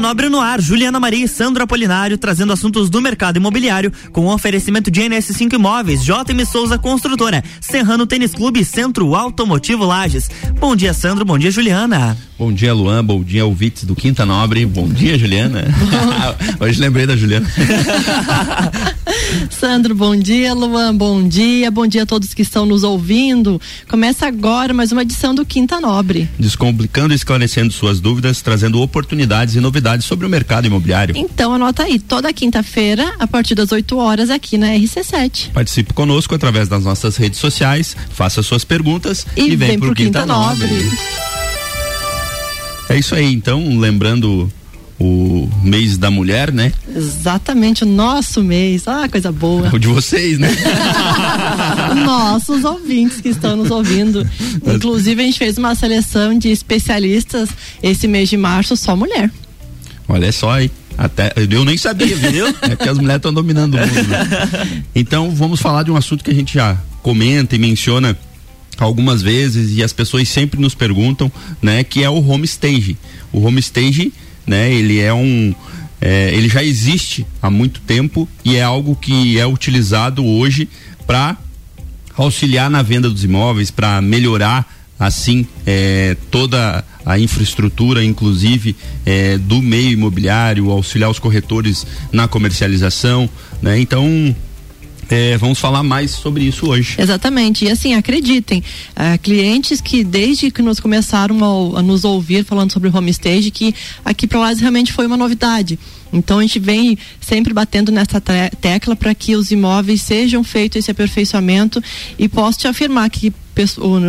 Nobre no ar, Juliana Maria e Sandro Apolinário trazendo assuntos do mercado imobiliário com o oferecimento de NS5 Imóveis, JM Souza Construtora, Serrano Tênis Clube Centro Automotivo Lages. Bom dia, Sandro. Bom dia, Juliana. Bom dia, Luan. Bom dia, ouvintes do Quinta Nobre. Bom dia, Juliana. Hoje lembrei da Juliana. Sandro, bom dia, Luan. Bom dia. Bom dia a todos que estão nos ouvindo. Começa agora mais uma edição do Quinta Nobre. Descomplicando e esclarecendo suas dúvidas, trazendo oportunidades e novidades sobre o mercado imobiliário. Então anota aí, toda quinta-feira, a partir das 8 horas, aqui na RC7. Participe conosco através das nossas redes sociais, faça suas perguntas e, e vem, vem pro, pro Quinta, Quinta Nobre. Nobre. É isso aí, então, lembrando o mês da mulher, né? Exatamente, o nosso mês. Ah, coisa boa. O de vocês, né? Nossos ouvintes que estão nos ouvindo. Inclusive, a gente fez uma seleção de especialistas esse mês de março, só mulher. Olha só aí. Até, eu nem sabia, viu? É que as mulheres estão dominando o mundo. Né? Então, vamos falar de um assunto que a gente já comenta e menciona algumas vezes e as pessoas sempre nos perguntam, né, que é o home stage. O home stage né? Ele é um é, ele já existe há muito tempo e é algo que é utilizado hoje para auxiliar na venda dos imóveis, para melhorar assim é, toda a infraestrutura, inclusive é, do meio imobiliário, auxiliar os corretores na comercialização, né? Então é, vamos falar mais sobre isso hoje. Exatamente. E assim, acreditem, uh, clientes que desde que nos começaram a, a nos ouvir falando sobre homestage, que aqui para nós realmente foi uma novidade. Então a gente vem sempre batendo nessa tecla para que os imóveis sejam feitos esse aperfeiçoamento e posso te afirmar que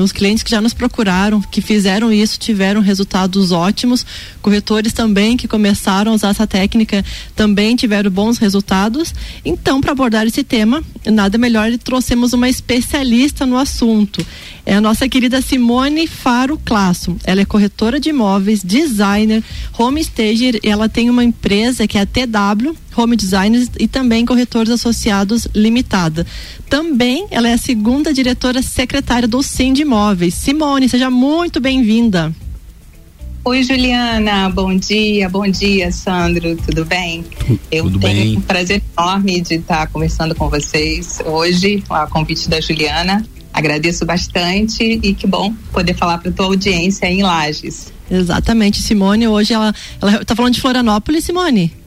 os clientes que já nos procuraram, que fizeram isso, tiveram resultados ótimos. Corretores também que começaram a usar essa técnica também tiveram bons resultados. Então, para abordar esse tema, nada melhor trouxemos uma especialista no assunto. É a nossa querida Simone Faro Classo. Ela é corretora de imóveis, designer, home stager, ela tem uma empresa que é a TW Home Designers e também Corretores Associados Limitada. Também ela é a segunda diretora secretária do Sim de Imóveis. Simone, seja muito bem-vinda. Oi, Juliana, bom dia, bom dia, Sandro, tudo bem? Eu tudo tenho bem. um prazer enorme de estar conversando com vocês hoje, a convite da Juliana. Agradeço bastante e que bom poder falar para a tua audiência em Lages. Exatamente, Simone, hoje ela, ela tá falando de Florianópolis, Simone?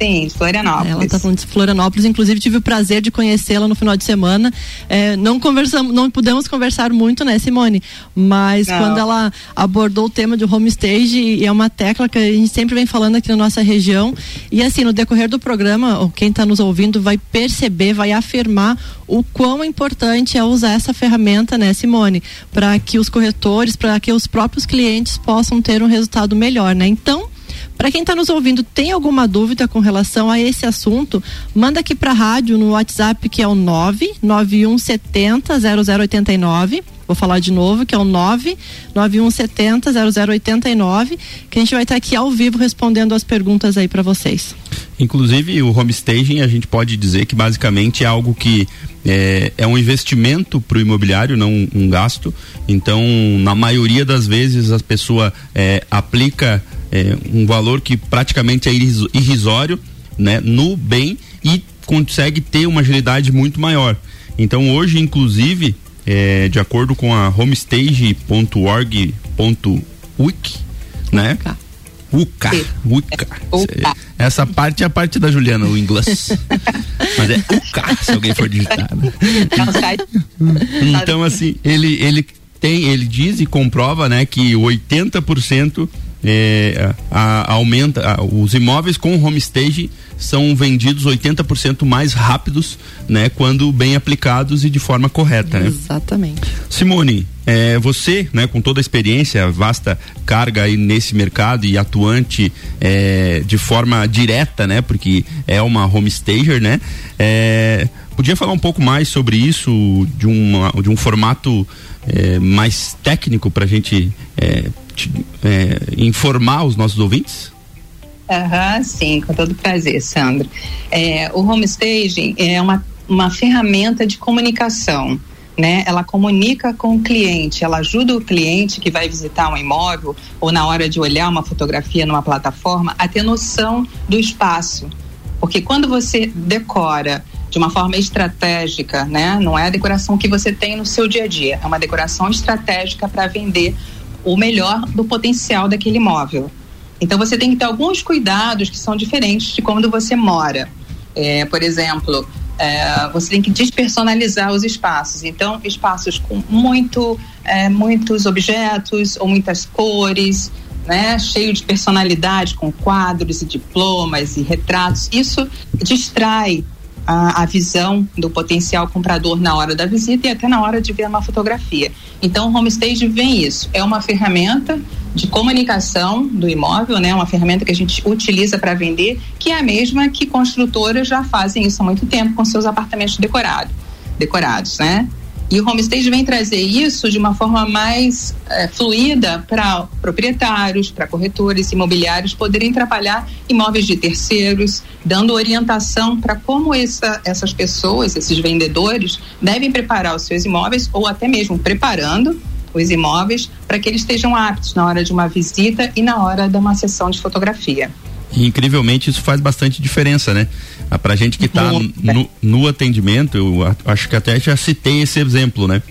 Sim, de Florianópolis. Ela está falando de Florianópolis, inclusive tive o prazer de conhecê-la no final de semana. É, não conversamos, não pudemos conversar muito, né, Simone? Mas não. quando ela abordou o tema de homestage, e é uma tecla que a gente sempre vem falando aqui na nossa região. E assim, no decorrer do programa, quem está nos ouvindo vai perceber, vai afirmar o quão importante é usar essa ferramenta, né, Simone? Para que os corretores, para que os próprios clientes possam ter um resultado melhor, né? Então, para quem está nos ouvindo, tem alguma dúvida com relação a esse assunto, manda aqui para a rádio no WhatsApp que é o 99170 0089. Vou falar de novo, que é o 99170 0089, que a gente vai estar tá aqui ao vivo respondendo as perguntas aí para vocês. Inclusive, o homestaging, a gente pode dizer que basicamente é algo que é, é um investimento para o imobiliário, não um, um, gasto. Então, na maioria das vezes, a pessoa é, aplica é, um valor que praticamente é irrisório né, no bem e consegue ter uma agilidade muito maior. Então hoje, inclusive, é, de acordo com a homestage.org.wik, né? UCA. UCA. Essa parte é a parte da Juliana, o inglês. Mas é UCA, se alguém for digitar. Né? Então, assim, ele, ele tem, ele diz e comprova, né, que 80% é, a, aumenta a, os imóveis com homestage são vendidos 80% mais rápidos, né, quando bem aplicados e de forma correta, né? Exatamente. Simone, é, você, né, com toda a experiência, vasta carga aí nesse mercado e atuante é, de forma direta, né, porque é uma homestager, né? É, podia falar um pouco mais sobre isso de, uma, de um formato é, mais técnico para a gente é, informar os nossos ouvintes? Aham, sim, com todo prazer, Sandro. É, o homestaging é uma, uma ferramenta de comunicação. né? Ela comunica com o cliente, ela ajuda o cliente que vai visitar um imóvel ou na hora de olhar uma fotografia numa plataforma a ter noção do espaço. Porque quando você decora de uma forma estratégica, né? Não é a decoração que você tem no seu dia a dia, é uma decoração estratégica para vender o melhor do potencial daquele imóvel. Então você tem que ter alguns cuidados que são diferentes de quando você mora. É, por exemplo, é, você tem que despersonalizar os espaços. Então, espaços com muito, é, muitos objetos ou muitas cores, né, cheio de personalidade, com quadros e diplomas e retratos. Isso distrai a, a, visão do potencial comprador na hora da visita e até na hora de ver uma fotografia. Então, o Homestage vem isso. É uma ferramenta de comunicação do imóvel, né? Uma ferramenta que a gente utiliza para vender, que é a mesma que construtoras já fazem isso há muito tempo com seus apartamentos decorados, decorados, né? E o Homestage vem trazer isso de uma forma mais é, fluida para proprietários, para corretores imobiliários poderem trabalhar imóveis de terceiros, dando orientação para como essa, essas pessoas, esses vendedores, devem preparar os seus imóveis ou até mesmo preparando os imóveis para que eles estejam aptos na hora de uma visita e na hora de uma sessão de fotografia. E incrivelmente isso faz bastante diferença, né? Ah, pra gente que está no, no, atendimento, eu acho que até já citei esse exemplo, né?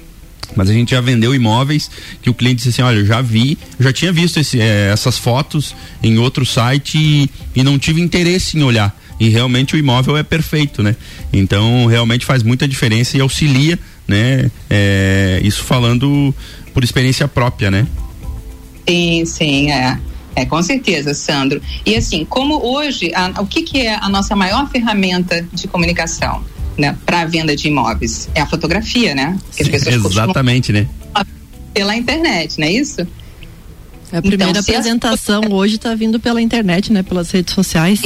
Mas a gente já vendeu imóveis que o cliente disse assim, olha, eu já vi, eu já tinha visto esse, eh, essas fotos em outro site e, e não tive interesse em olhar. E realmente o imóvel é perfeito, né? Então realmente faz muita diferença e auxilia, né? É, isso falando por experiência própria, né? Sim, sim, é. É, com certeza, Sandro. E assim, como hoje, a, o que, que é a nossa maior ferramenta de comunicação né, para a venda de imóveis? É a fotografia, né? Que as pessoas Exatamente, né? Pela internet, não é isso? A primeira então, apresentação as... hoje está vindo pela internet, né? Pelas redes sociais.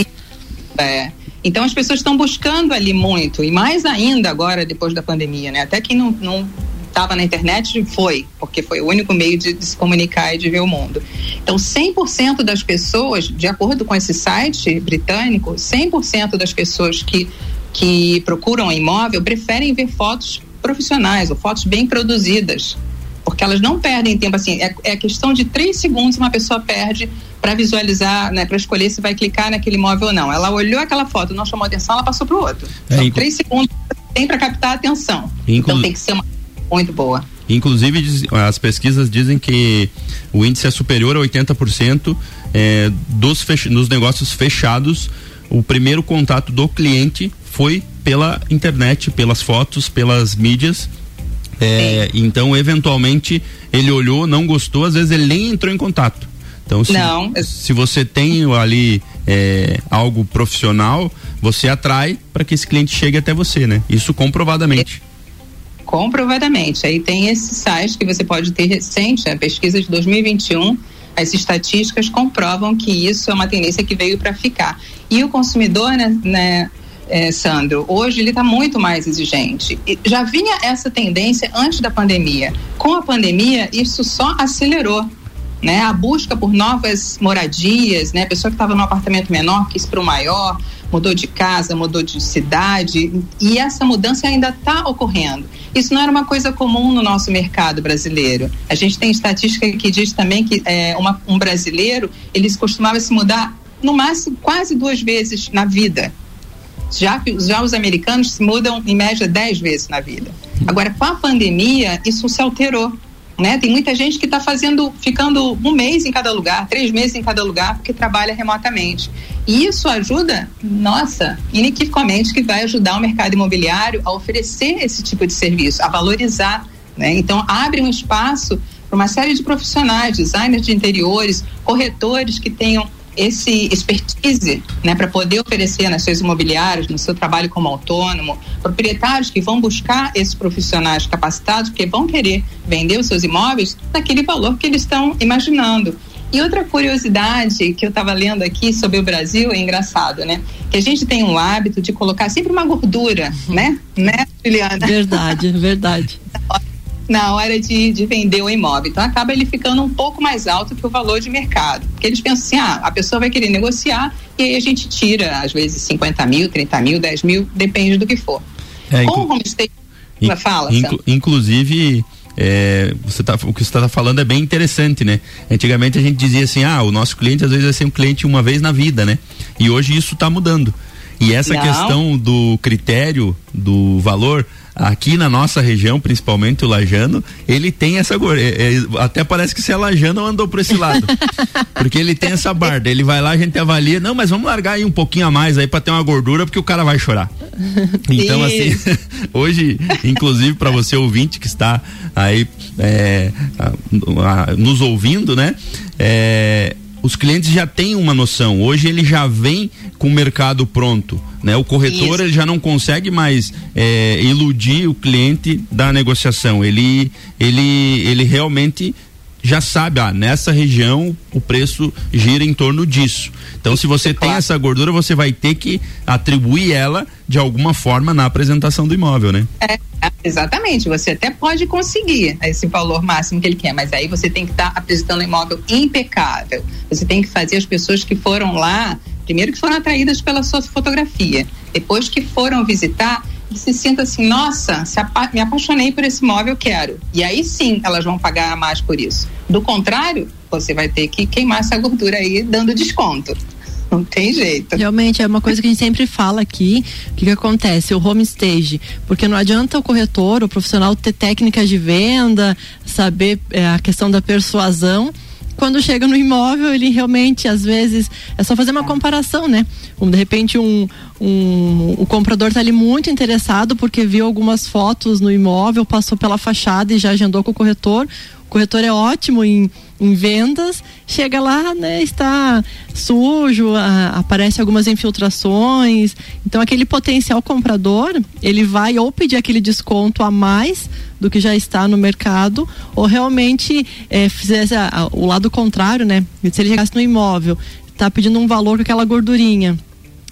É. Então as pessoas estão buscando ali muito, e mais ainda agora, depois da pandemia, né? Até quem não, não estava na internet foi, porque foi o único meio de, de, se comunicar e de ver o mundo. Então, 100% das pessoas, de acordo com esse site britânico, 100% das pessoas que, que procuram imóvel preferem ver fotos profissionais ou fotos bem produzidas, porque elas não perdem tempo assim. É, é questão de três segundos uma pessoa perde para visualizar, né, para escolher se vai clicar naquele imóvel ou não. Ela olhou aquela foto, não chamou atenção, ela passou para o outro. É, São três segundos tem para captar a atenção. Inclu... Então tem que ser uma muito boa. Inclusive, as pesquisas dizem que o índice é superior a 80% é, dos, fech nos negócios fechados. O primeiro contato do cliente foi pela internet, pelas fotos, pelas mídias. É, então, eventualmente, ele olhou, não gostou, às vezes ele nem entrou em contato. Então, se, não. se você tem ali é, algo profissional, você atrai para que esse cliente chegue até você, né? Isso comprovadamente comprovadamente. Aí tem esse site que você pode ter recente, a pesquisa de 2021, as estatísticas comprovam que isso é uma tendência que veio para ficar. E o consumidor, né, né é, Sandro, hoje ele está muito mais exigente. E já vinha essa tendência antes da pandemia. Com a pandemia, isso só acelerou. Né, a busca por novas moradias, né, a pessoa que estava num apartamento menor quis para o maior, mudou de casa, mudou de cidade, e essa mudança ainda está ocorrendo. Isso não era uma coisa comum no nosso mercado brasileiro. A gente tem estatística que diz também que é, uma, um brasileiro, eles costumavam se mudar no máximo quase duas vezes na vida. Já, já os americanos se mudam em média dez vezes na vida. Agora, com a pandemia, isso se alterou né? Tem muita gente que está fazendo, ficando um mês em cada lugar, três meses em cada lugar, porque trabalha remotamente. E isso ajuda, nossa, inequivocamente que vai ajudar o mercado imobiliário a oferecer esse tipo de serviço, a valorizar. Né? Então, abre um espaço para uma série de profissionais, designers de interiores, corretores que tenham esse expertise né, para poder oferecer nas suas imobiliárias, no seu trabalho como autônomo, proprietários que vão buscar esses profissionais capacitados, porque vão querer vender os seus imóveis naquele valor que eles estão imaginando. E outra curiosidade que eu estava lendo aqui sobre o Brasil é engraçado, né? Que a gente tem um hábito de colocar sempre uma gordura, né? Né, Juliana? Verdade, verdade. na hora de, de vender o imóvel. Então acaba ele ficando um pouco mais alto que o valor de mercado. Porque eles pensam assim, ah, a pessoa vai querer negociar e aí a gente tira, às vezes, 50 mil, 30 mil, 10 mil, depende do que for. É, Com o homestay In, Fala, inclu, Inclusive, é, você tá, o que você está falando é bem interessante, né? Antigamente a gente dizia assim, ah, o nosso cliente às vezes vai ser um cliente uma vez na vida, né? E hoje isso está mudando. E essa Não. questão do critério do valor aqui na nossa região, principalmente o Lajano, ele tem essa é, é, até parece que se é Lajano andou por esse lado. porque ele tem essa barda, ele vai lá, a gente avalia, não, mas vamos largar aí um pouquinho a mais aí para ter uma gordura, porque o cara vai chorar. Então assim, hoje, inclusive para você ouvinte que está aí é, nos ouvindo, né? É, os clientes já têm uma noção. Hoje ele já vem com o mercado pronto, né? O corretor ele já não consegue mais é, iludir o cliente da negociação. Ele ele ele realmente já sabe, ah, nessa região o preço gira em torno disso. Então, se você tem essa gordura, você vai ter que atribuir ela de alguma forma na apresentação do imóvel, né? É, exatamente. Você até pode conseguir esse valor máximo que ele quer, mas aí você tem que estar tá apresentando um imóvel impecável. Você tem que fazer as pessoas que foram lá, primeiro que foram atraídas pela sua fotografia, depois que foram visitar, se sinta assim, nossa, apa me apaixonei por esse móvel, quero. E aí sim elas vão pagar mais por isso. Do contrário, você vai ter que queimar essa gordura aí dando desconto. Não tem jeito. Realmente, é uma coisa que a gente sempre fala aqui. O que, que acontece? O home stage. Porque não adianta o corretor, o profissional ter técnicas de venda, saber é, a questão da persuasão quando chega no imóvel, ele realmente, às vezes, é só fazer uma comparação, né? Um, de repente, um, um, o comprador está ali muito interessado porque viu algumas fotos no imóvel, passou pela fachada e já agendou com o corretor. O corretor é ótimo em em vendas, chega lá, né, está sujo, aparece algumas infiltrações. Então aquele potencial comprador, ele vai ou pedir aquele desconto a mais do que já está no mercado, ou realmente é, fizesse a, a, o lado contrário, né? Se ele chegasse no imóvel, está pedindo um valor com aquela gordurinha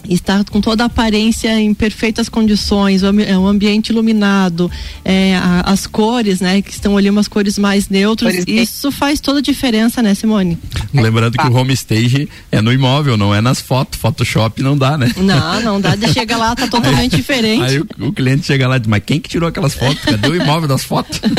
está com toda a aparência em perfeitas condições, é um ambiente iluminado, é, a, as cores, né, que estão ali umas cores mais neutras, isso faz toda a diferença, né, Simone? Lembrando que o home stage é no imóvel, não é nas fotos, Photoshop não dá, né? Não, não dá, chega lá, tá totalmente diferente. Aí o, o, cliente chega lá e diz, mas quem que tirou aquelas fotos? Cadê o imóvel das fotos?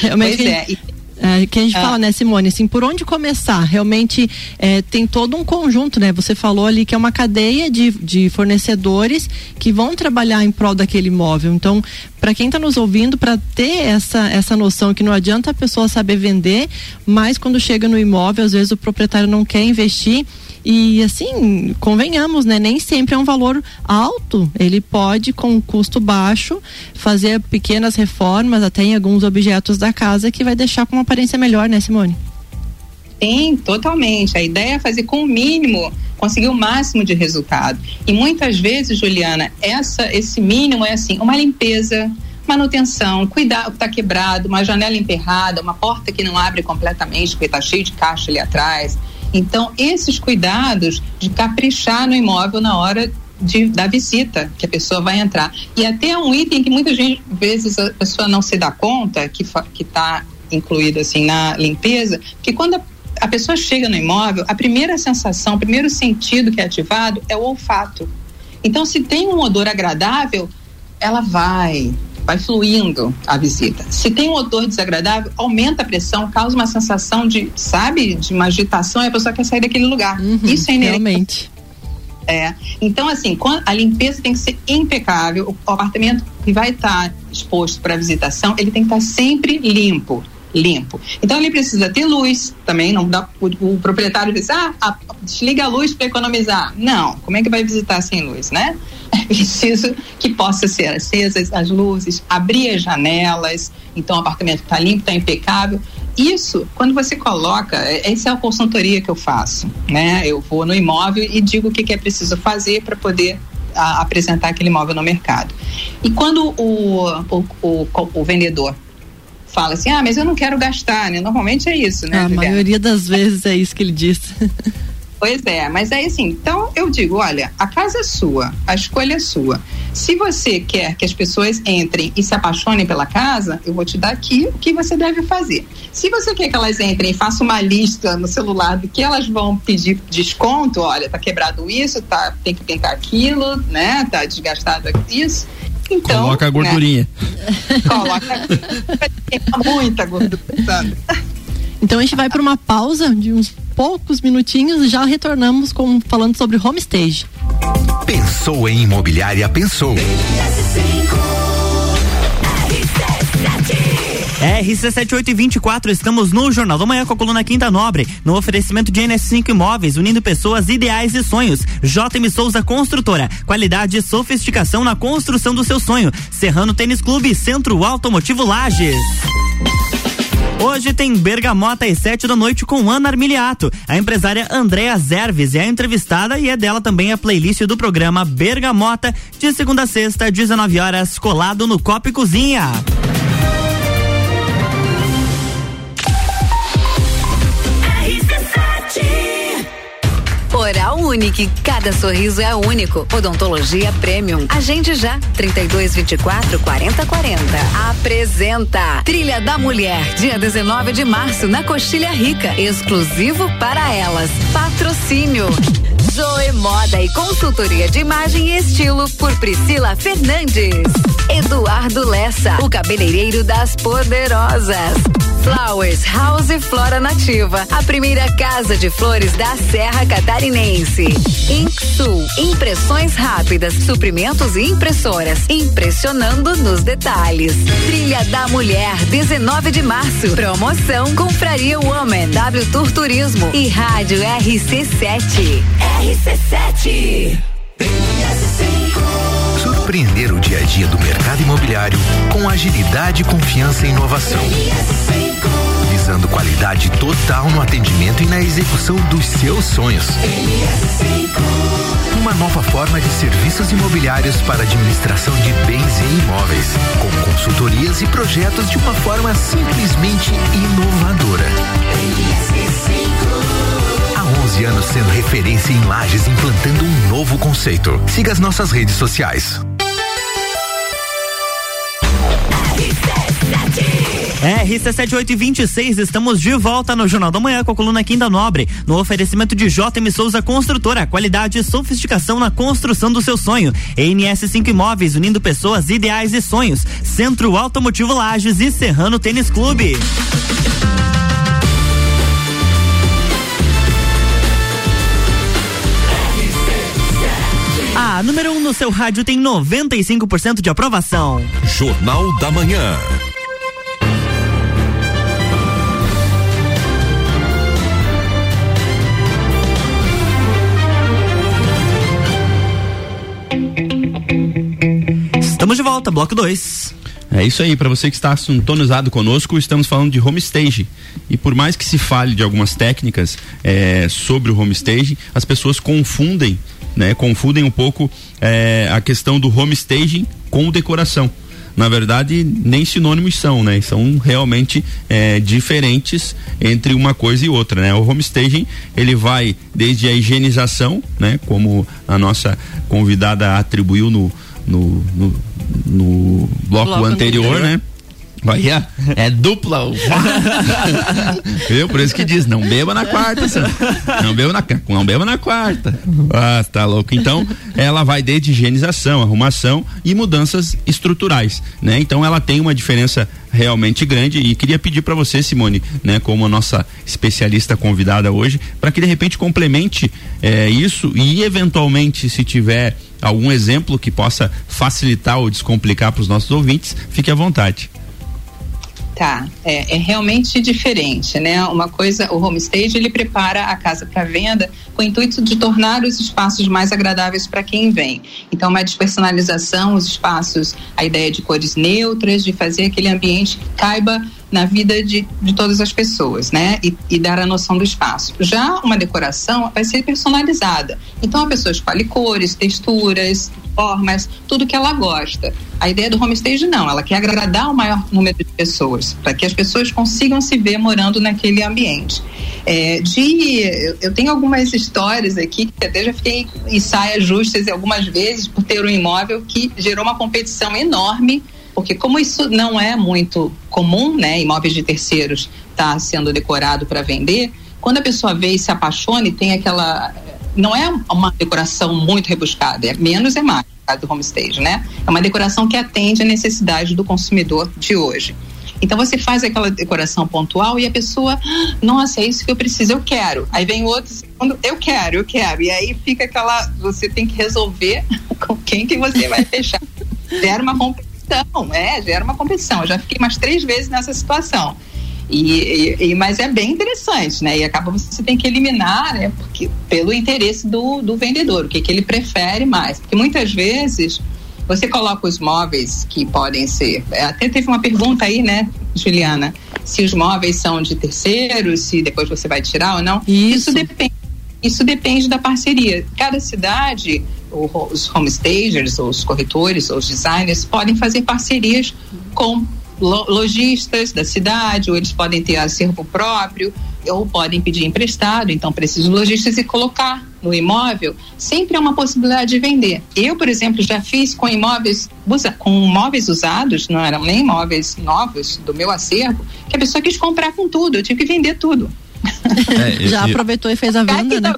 Realmente, pois é. É, que a gente ah. fala, né, Simone, assim, por onde começar? Realmente é, tem todo um conjunto, né? Você falou ali que é uma cadeia de, de fornecedores que vão trabalhar em prol daquele imóvel. Então, para quem está nos ouvindo, para ter essa, essa noção que não adianta a pessoa saber vender, mas quando chega no imóvel, às vezes o proprietário não quer investir e assim, convenhamos, né? Nem sempre é um valor alto. Ele pode, com custo baixo, fazer pequenas reformas, até em alguns objetos da casa, que vai deixar com uma aparência melhor, né, Simone? Sim, totalmente. A ideia é fazer com o mínimo, conseguir o máximo de resultado. E muitas vezes, Juliana, essa, esse mínimo é assim, uma limpeza, manutenção, cuidar o que está quebrado, uma janela emperrada, uma porta que não abre completamente, porque está cheio de caixa ali atrás. Então, esses cuidados de caprichar no imóvel na hora de, da visita que a pessoa vai entrar. E até um item que muitas vezes a pessoa não se dá conta que está incluído assim na limpeza, que quando a, a pessoa chega no imóvel, a primeira sensação, o primeiro sentido que é ativado é o olfato. Então, se tem um odor agradável, ela vai, vai fluindo a visita. Se tem um odor desagradável, aumenta a pressão, causa uma sensação de, sabe, de uma agitação e a pessoa quer sair daquele lugar. Uhum, Isso é inerente. Realmente. É. Então, assim, a limpeza tem que ser impecável. O apartamento que vai estar exposto para visitação, ele tem que estar sempre limpo limpo. Então ele precisa ter luz também, não dá o, o proprietário diz, ah, a, desliga a luz para economizar. Não, como é que vai visitar sem luz, né? É preciso que possa ser acesas as luzes, abrir as janelas, então o apartamento está limpo, está impecável. Isso, quando você coloca, é, essa é a consultoria que eu faço, né? Eu vou no imóvel e digo o que, que é preciso fazer para poder a, apresentar aquele imóvel no mercado. E quando o, o, o, o vendedor fala assim, ah, mas eu não quero gastar, né? Normalmente é isso, né? A Juliana? maioria das vezes é isso que ele diz. Pois é, mas aí assim, então eu digo, olha, a casa é sua, a escolha é sua. Se você quer que as pessoas entrem e se apaixonem pela casa, eu vou te dar aqui o que você deve fazer. Se você quer que elas entrem e faça uma lista no celular do que elas vão pedir desconto, olha, tá quebrado isso, tá, tem que pintar aquilo, né? Tá desgastado isso Então, Coloca a gordurinha. Né? Coloca muita gordura. Então a gente vai para uma pausa de uns poucos minutinhos e já retornamos com falando sobre homestage. Pensou em imobiliária, pensou. RC7824, estamos no Jornal da Manhã com a coluna Quinta Nobre, no oferecimento de NS5 Imóveis, unindo pessoas, ideais e sonhos. JM Souza Construtora, qualidade e sofisticação na construção do seu sonho. Serrano Tênis Clube, Centro Automotivo Lages. Hoje tem Bergamota às sete da noite com Ana Armiliato. A empresária Andréa Zerves é a entrevistada e é dela também a playlist do programa Bergamota, de segunda a sexta, 19 horas, colado no Copa e Cozinha. Unique, cada sorriso é único. Odontologia Premium. Agende já, 32 24 40 40. Apresenta Trilha da Mulher, dia 19 de março, na Coxilha Rica, exclusivo para elas. Patrocínio. Zoe Moda e consultoria de imagem e estilo por Priscila Fernandes. Eduardo Lessa, o cabeleireiro das poderosas. Flowers House Flora Nativa, a primeira casa de flores da Serra Catarinense. Inksul, impressões rápidas, suprimentos e impressoras, impressionando nos detalhes. Trilha da Mulher, 19 de março. Promoção Confraria Woman, W Tour Turismo e Rádio RC7. RC7. Surpreender o dia a dia do mercado imobiliário com agilidade, confiança e inovação. Visando qualidade total no atendimento e na execução dos seus sonhos. Uma nova forma de serviços imobiliários para administração de bens e imóveis, com consultorias e projetos de uma forma simplesmente inovadora. Há 11 anos sendo referência em lajes, implantando um novo conceito. Siga as nossas redes sociais. RC7826, estamos de volta no Jornal da Manhã com a coluna Quinta Nobre, no oferecimento de JM Souza Construtora, qualidade e sofisticação na construção do seu sonho. NS5 Imóveis, unindo pessoas, ideais e sonhos. Centro Automotivo Lages e Serrano Tênis Clube. A número 1 um no seu rádio tem 95% de aprovação. Jornal da Manhã. Estamos de volta, bloco 2. É isso aí, para você que está sintonizado conosco, estamos falando de homestage. E por mais que se fale de algumas técnicas é, sobre o homestage, as pessoas confundem, né? Confundem um pouco é, a questão do homestaging com decoração. Na verdade, nem sinônimos são, né? São realmente é, diferentes entre uma coisa e outra, né? O homestaging, ele vai desde a higienização, né? Como a nossa convidada atribuiu no, no, no, no bloco, bloco anterior, anterior, né? Olha, é dupla. Viu? Por isso que diz, não beba na quarta, senhor. não beba na, não beba na quarta. Ah, tá louco. Então, ela vai desde higienização, arrumação e mudanças estruturais, né? Então, ela tem uma diferença realmente grande e queria pedir para você, Simone, né, como a nossa especialista convidada hoje, para que de repente complemente eh, isso e eventualmente se tiver algum exemplo que possa facilitar ou descomplicar para os nossos ouvintes, fique à vontade. Tá, é, é, realmente diferente, né? Uma coisa, o homestage ele prepara a casa para venda com o intuito de tornar os espaços mais agradáveis para quem vem. Então, uma despersonalização, os espaços, a ideia de cores neutras, de fazer aquele ambiente que caiba na vida de, de todas as pessoas, né? E, e, dar a noção do espaço. Já uma decoração vai ser personalizada. Então a pessoa escolhe cores, texturas, formas, tudo que ela gosta. A ideia do homestage não, ela quer agradar o maior número de pessoas, para que as pessoas consigam se ver morando naquele ambiente. É, de, eu tenho algumas histórias aqui que até já fiquei em saias justas algumas vezes por ter um imóvel que gerou uma competição enorme porque como isso não é muito comum, né, imóveis de terceiros tá sendo decorado para vender, quando a pessoa vê e se apaixona e tem aquela não é uma decoração muito rebuscada, é menos é mais. do homestage, né? É uma decoração que atende a necessidade do consumidor de hoje. Então você faz aquela decoração pontual e a pessoa, nossa, é isso que eu preciso, eu quero. Aí vem outro eu quero, eu quero. E aí fica aquela, você tem que resolver com quem que você vai fechar. Gera uma competição, é, gera uma competição. Eu já fiquei umas três vezes nessa situação. E, e, mas é bem interessante, né? E acaba você tem que eliminar, né? Porque, pelo interesse do, do vendedor, o que, que ele prefere mais. Porque muitas vezes você coloca os móveis que podem ser. Até teve uma pergunta aí, né, Juliana? Se os móveis são de terceiros, se depois você vai tirar ou não. Isso, Isso depende. Isso depende da parceria. Cada cidade, os homestagers, os corretores, os designers podem fazer parcerias com lojistas da cidade, ou eles podem ter acervo próprio, ou podem pedir emprestado, então precisam de lojistas e colocar no imóvel, sempre é uma possibilidade de vender. Eu, por exemplo, já fiz com imóveis, com móveis usados, não eram nem móveis novos do meu acervo, que a pessoa quis comprar com tudo, eu tive que vender tudo. É, eu, já eu, aproveitou e fez a venda, né?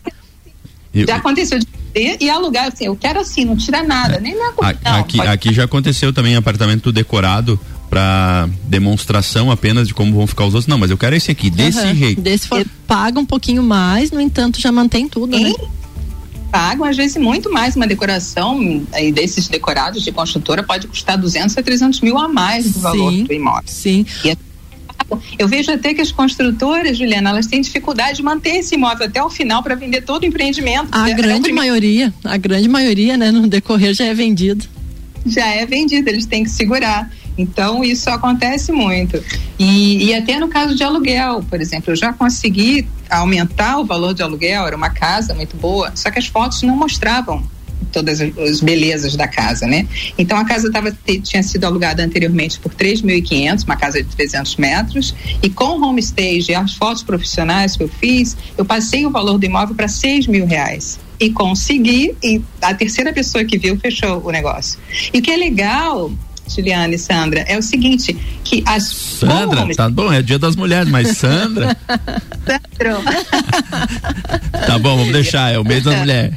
Já aconteceu de e alugar, assim, eu quero assim, não tira nada, é, nem minha aqui, aqui já aconteceu também apartamento decorado para demonstração apenas de como vão ficar os outros. Não, mas eu quero esse aqui, desse uhum. jeito. Desse for, paga um pouquinho mais, no entanto, já mantém tudo, né? Pagam, às vezes, muito mais. Uma decoração aí desses decorados de construtora pode custar 200 a 300 mil a mais do valor do imóvel. Sim. E é eu vejo até que as construtoras, Juliana, elas têm dificuldade de manter esse imóvel até o final para vender todo o empreendimento. A é, grande é maioria, a grande maioria, né, no decorrer já é vendido. Já é vendido, eles têm que segurar. Então, isso acontece muito. E, e, até no caso de aluguel, por exemplo, eu já consegui aumentar o valor de aluguel, era uma casa muito boa, só que as fotos não mostravam todas as belezas da casa, né? Então a casa tava, tinha sido alugada anteriormente por 3.500, uma casa de 300 metros, e com o homestage e as fotos profissionais que eu fiz, eu passei o valor do imóvel para 6 mil reais e consegui, e a terceira pessoa que viu fechou o negócio. E o que é legal Juliana e Sandra, é o seguinte, que as Sandra, homens... tá bom, é dia das mulheres, mas Sandra. Sandro. tá bom, vamos deixar, é o mês da mulher.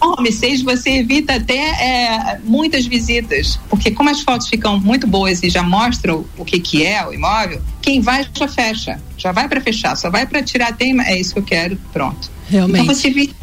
Homestead você evita até é, muitas visitas, porque como as fotos ficam muito boas e já mostram o que que é o imóvel, quem vai já fecha, já vai para fechar, só vai para tirar tema, é isso que eu quero, pronto. Realmente. Então você evita,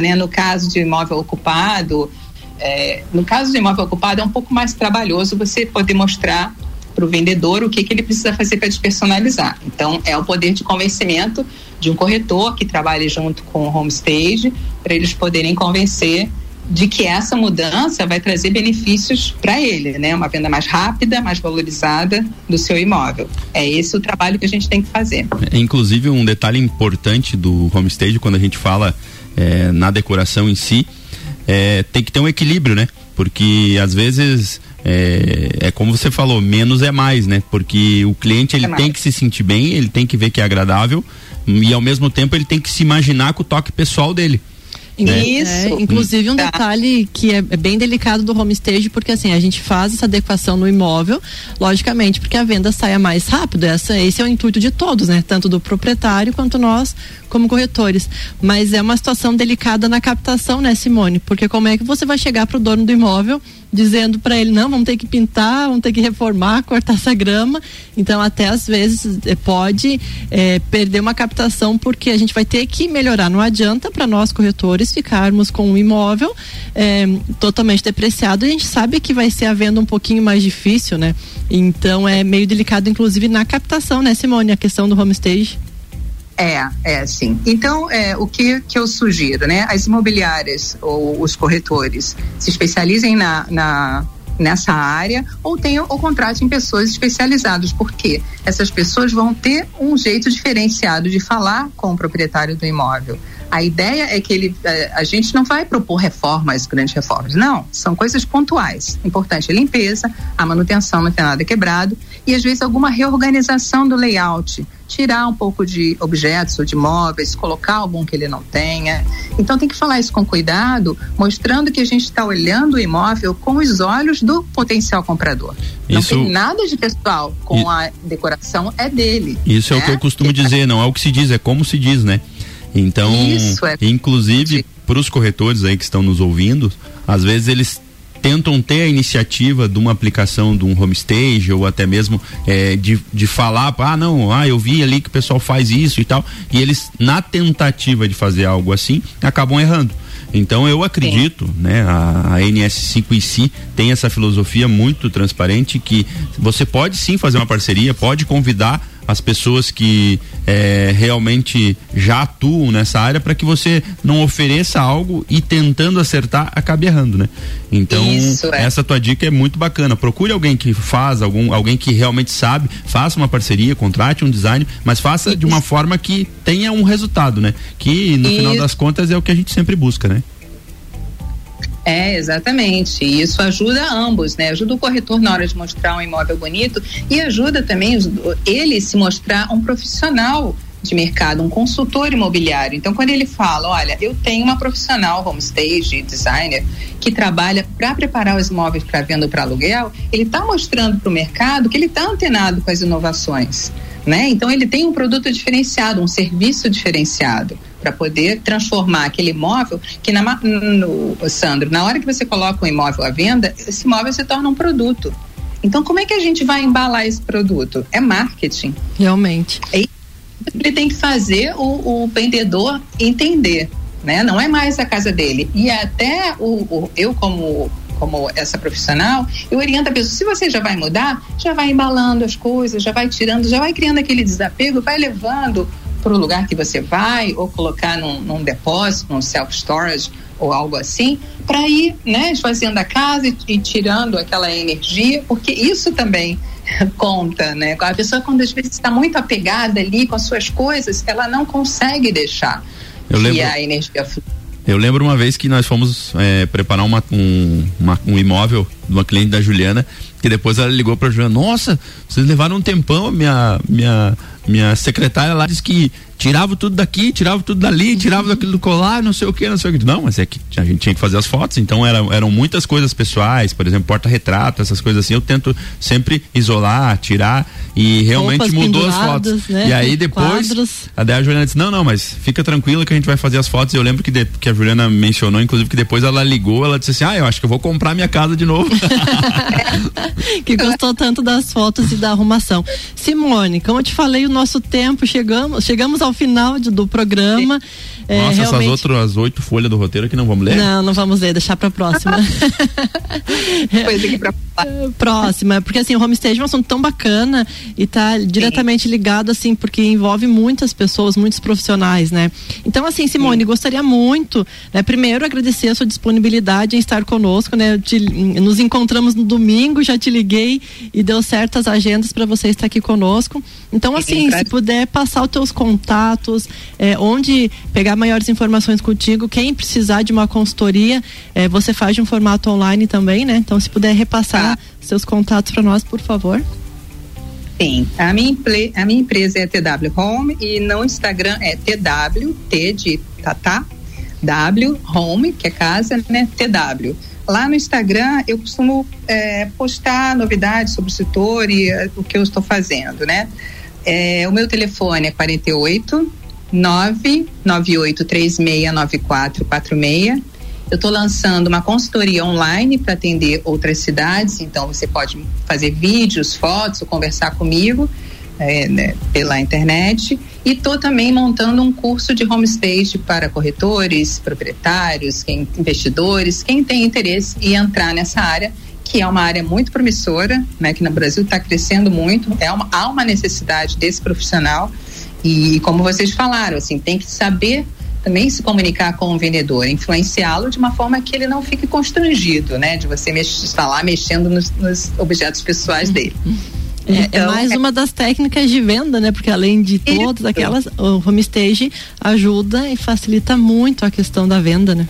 né, no caso de imóvel ocupado, é, no caso de imóvel ocupado, é um pouco mais trabalhoso você poder mostrar para o vendedor o que, que ele precisa fazer para despersonalizar. Então, é o poder de convencimento de um corretor que trabalhe junto com o homestage para eles poderem convencer de que essa mudança vai trazer benefícios para ele, né? Uma venda mais rápida, mais valorizada do seu imóvel. É esse o trabalho que a gente tem que fazer. É, inclusive um detalhe importante do homestage quando a gente fala é, na decoração em si é, tem que ter um equilíbrio, né? Porque às vezes é, é, como você falou, menos é mais, né? Porque o cliente ele é tem que se sentir bem, ele tem que ver que é agradável e ao mesmo tempo ele tem que se imaginar com o toque pessoal dele. Né? Isso. É, inclusive um tá. detalhe que é, é, bem delicado do homestage, porque assim, a gente faz essa adequação no imóvel, logicamente, porque a venda saia mais rápido. Essa, esse é o intuito de todos, né? Tanto do proprietário quanto nós como corretores. Mas é uma situação delicada na captação, né, Simone? Porque como é que você vai chegar para o dono do imóvel dizendo para ele não, vamos ter que pintar, vamos ter que reformar, cortar essa grama. Então até às vezes eh, pode é, perder uma captação porque a gente vai ter que melhorar. Não adianta para nós corretores ficarmos com um imóvel é, totalmente depreciado. A gente sabe que vai ser a venda um pouquinho mais difícil, né? Então é meio delicado, inclusive na captação, né, Simone, a questão do homestage. É, é sim. Então, é, o que, que eu sugiro, né? As imobiliárias ou os corretores se especializem na, na nessa área ou tenham ou contratem pessoas especializadas, porque essas pessoas vão ter um jeito diferenciado de falar com o proprietário do imóvel. A ideia é que ele, é, a gente não vai propor reformas, grandes reformas, não. São coisas pontuais. Importante a limpeza, a manutenção, não tem nada quebrado e às vezes alguma reorganização do layout tirar um pouco de objetos ou de móveis, colocar algum que ele não tenha. Então tem que falar isso com cuidado, mostrando que a gente está olhando o imóvel com os olhos do potencial comprador. Isso... Não tem nada de pessoal com a decoração, é dele. Isso né? é o que eu né? costumo dizer, não é o que se diz, é como se diz, né? Então, Isso, é inclusive para os corretores aí que estão nos ouvindo, às vezes eles tentam ter a iniciativa de uma aplicação de um homestage ou até mesmo é, de, de falar, ah, não, ah, eu vi ali que o pessoal faz isso e tal, e eles, na tentativa de fazer algo assim, acabam errando. Então eu acredito, Sim. né, a, a NS5IC tem essa filosofia muito transparente que você pode sim fazer uma parceria, pode convidar as pessoas que é, realmente já atuam nessa área para que você não ofereça algo e tentando acertar acabe errando, né? Então Isso, é. essa tua dica é muito bacana. Procure alguém que faz, algum, alguém que realmente sabe, faça uma parceria, contrate um design, mas faça de uma forma que tenha um resultado, né? Que no Isso. final das contas é o que a gente sempre busca, né? É, exatamente. E isso ajuda ambos, né? Ajuda o corretor na hora de mostrar um imóvel bonito e ajuda também ele se mostrar um profissional de mercado, um consultor imobiliário. Então, quando ele fala, olha, eu tenho uma profissional homestage, designer, que trabalha para preparar os imóveis para venda ou para aluguel, ele está mostrando para o mercado que ele está antenado com as inovações. Né? Então ele tem um produto diferenciado, um serviço diferenciado para poder transformar aquele imóvel que na, no, Sandro, na hora que você coloca um imóvel à venda, esse imóvel se torna um produto. Então, como é que a gente vai embalar esse produto? É marketing. Realmente. Ele tem que fazer o, o, vendedor entender, né? Não é mais a casa dele. E até o, o eu como como essa profissional, eu oriento a pessoa, se você já vai mudar, já vai embalando as coisas, já vai tirando, já vai criando aquele desapego, vai levando para o lugar que você vai, ou colocar num, num depósito, num self-storage ou algo assim, para ir né, esvaziando a casa e, e, tirando aquela energia, porque isso também conta, né? A pessoa, quando às vezes está muito apegada ali com as suas coisas, ela não consegue deixar Eu que lembro... a energia eu lembro uma vez que nós fomos é, preparar uma, um, uma, um imóvel de uma cliente da Juliana, que depois ela ligou pra Juliana, nossa, vocês levaram um tempão, minha, minha, minha secretária lá disse que tirava tudo daqui, tirava tudo dali, tirava daquilo do colar, não sei o que, não sei o que. Não, mas é que a gente tinha que fazer as fotos, então era, eram muitas coisas pessoais, por exemplo, porta-retrato, essas coisas assim, eu tento sempre isolar, tirar e realmente Roupas mudou as fotos. Né? E aí depois, Quadros. daí a Juliana disse, não, não, mas fica tranquila que a gente vai fazer as fotos. Eu lembro que, de, que a Juliana mencionou, inclusive, que depois ela ligou, ela disse assim, ah, eu acho que eu vou comprar minha casa de novo. que gostou tanto das fotos e da arrumação. Simone, como eu te falei, o nosso tempo, chegamos, chegamos ao final de, do programa. É, Nossa, realmente... essas outras oito folhas do roteiro que não vamos ler? Não, não vamos ler, deixar pra próxima. Coisa aqui pra próxima, porque assim, o homestage é um assunto tão bacana e tá diretamente Sim. ligado assim, porque envolve muitas pessoas, muitos profissionais, né? Então assim, Simone, Sim. gostaria muito, né, primeiro agradecer a sua disponibilidade em estar conosco, né? Te, nos encontramos no domingo, já te liguei e deu certas agendas para você estar aqui conosco. Então assim, se puder passar os teus contatos, é, onde pegar maiores informações contigo, quem precisar de uma consultoria, é, você faz de um formato online também, né? Então se puder repassar tá. seus contatos para nós, por favor. Sim, a minha, a minha empresa é TW Home e no Instagram é TW, T de Tata, W Home, que é casa, né? TW. Lá no Instagram eu costumo é, postar novidades sobre o setor e é, o que eu estou fazendo, né? É, o meu telefone é 48 998369446 eu estou lançando uma consultoria online para atender outras cidades, então você pode fazer vídeos, fotos conversar comigo é, né, pela internet. E estou também montando um curso de homestage para corretores, proprietários, quem, investidores, quem tem interesse em entrar nessa área, que é uma área muito promissora, né, que no Brasil está crescendo muito. É uma, há uma necessidade desse profissional. E como vocês falaram, assim, tem que saber também se comunicar com o vendedor, influenciá-lo de uma forma que ele não fique constrangido, né? De você mex estar lá mexendo nos, nos objetos pessoais uhum. dele. É, é então, é mais é... uma das técnicas de venda, né? Porque além de todas aquelas, o homestage ajuda e facilita muito a questão da venda, né?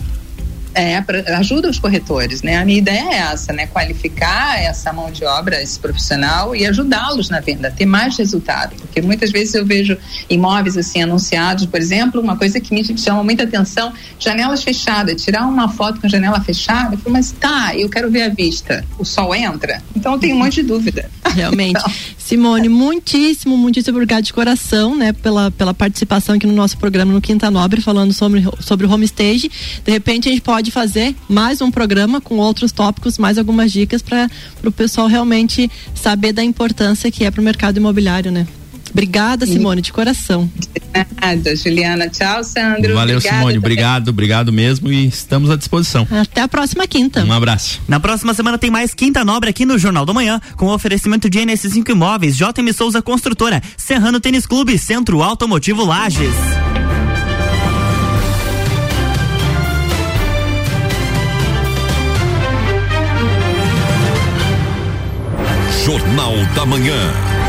É, ajuda os corretores, né? A minha ideia é essa, né? Qualificar essa mão de obra, esse profissional e ajudá-los na venda, ter mais resultado. Porque muitas vezes eu vejo imóveis assim anunciados, por exemplo, uma coisa que me chama muita atenção, janelas fechadas, tirar uma foto com janela fechada, eu falo, mas tá, eu quero ver a vista. O sol entra? Então eu tenho um monte de dúvida. Realmente. Então. Simone, muitíssimo, muitíssimo obrigado de coração, né, pela, pela participação aqui no nosso programa no Quinta Nobre, falando sobre, sobre o homestage. De repente a gente pode pode fazer mais um programa com outros tópicos, mais algumas dicas para o pessoal realmente saber da importância que é para o mercado imobiliário, né? Obrigada, Simone, de coração. Nada, Juliana. Tchau, Sandro. Valeu, Obrigada Simone. Obrigado, obrigado mesmo e estamos à disposição. Até a próxima quinta. Um abraço. Na próxima semana tem mais Quinta Nobre aqui no Jornal da Manhã, com oferecimento de NS5 Imóveis, JM Souza Construtora, Serrano Tênis Clube, Centro Automotivo Lages. Jornal da Manhã.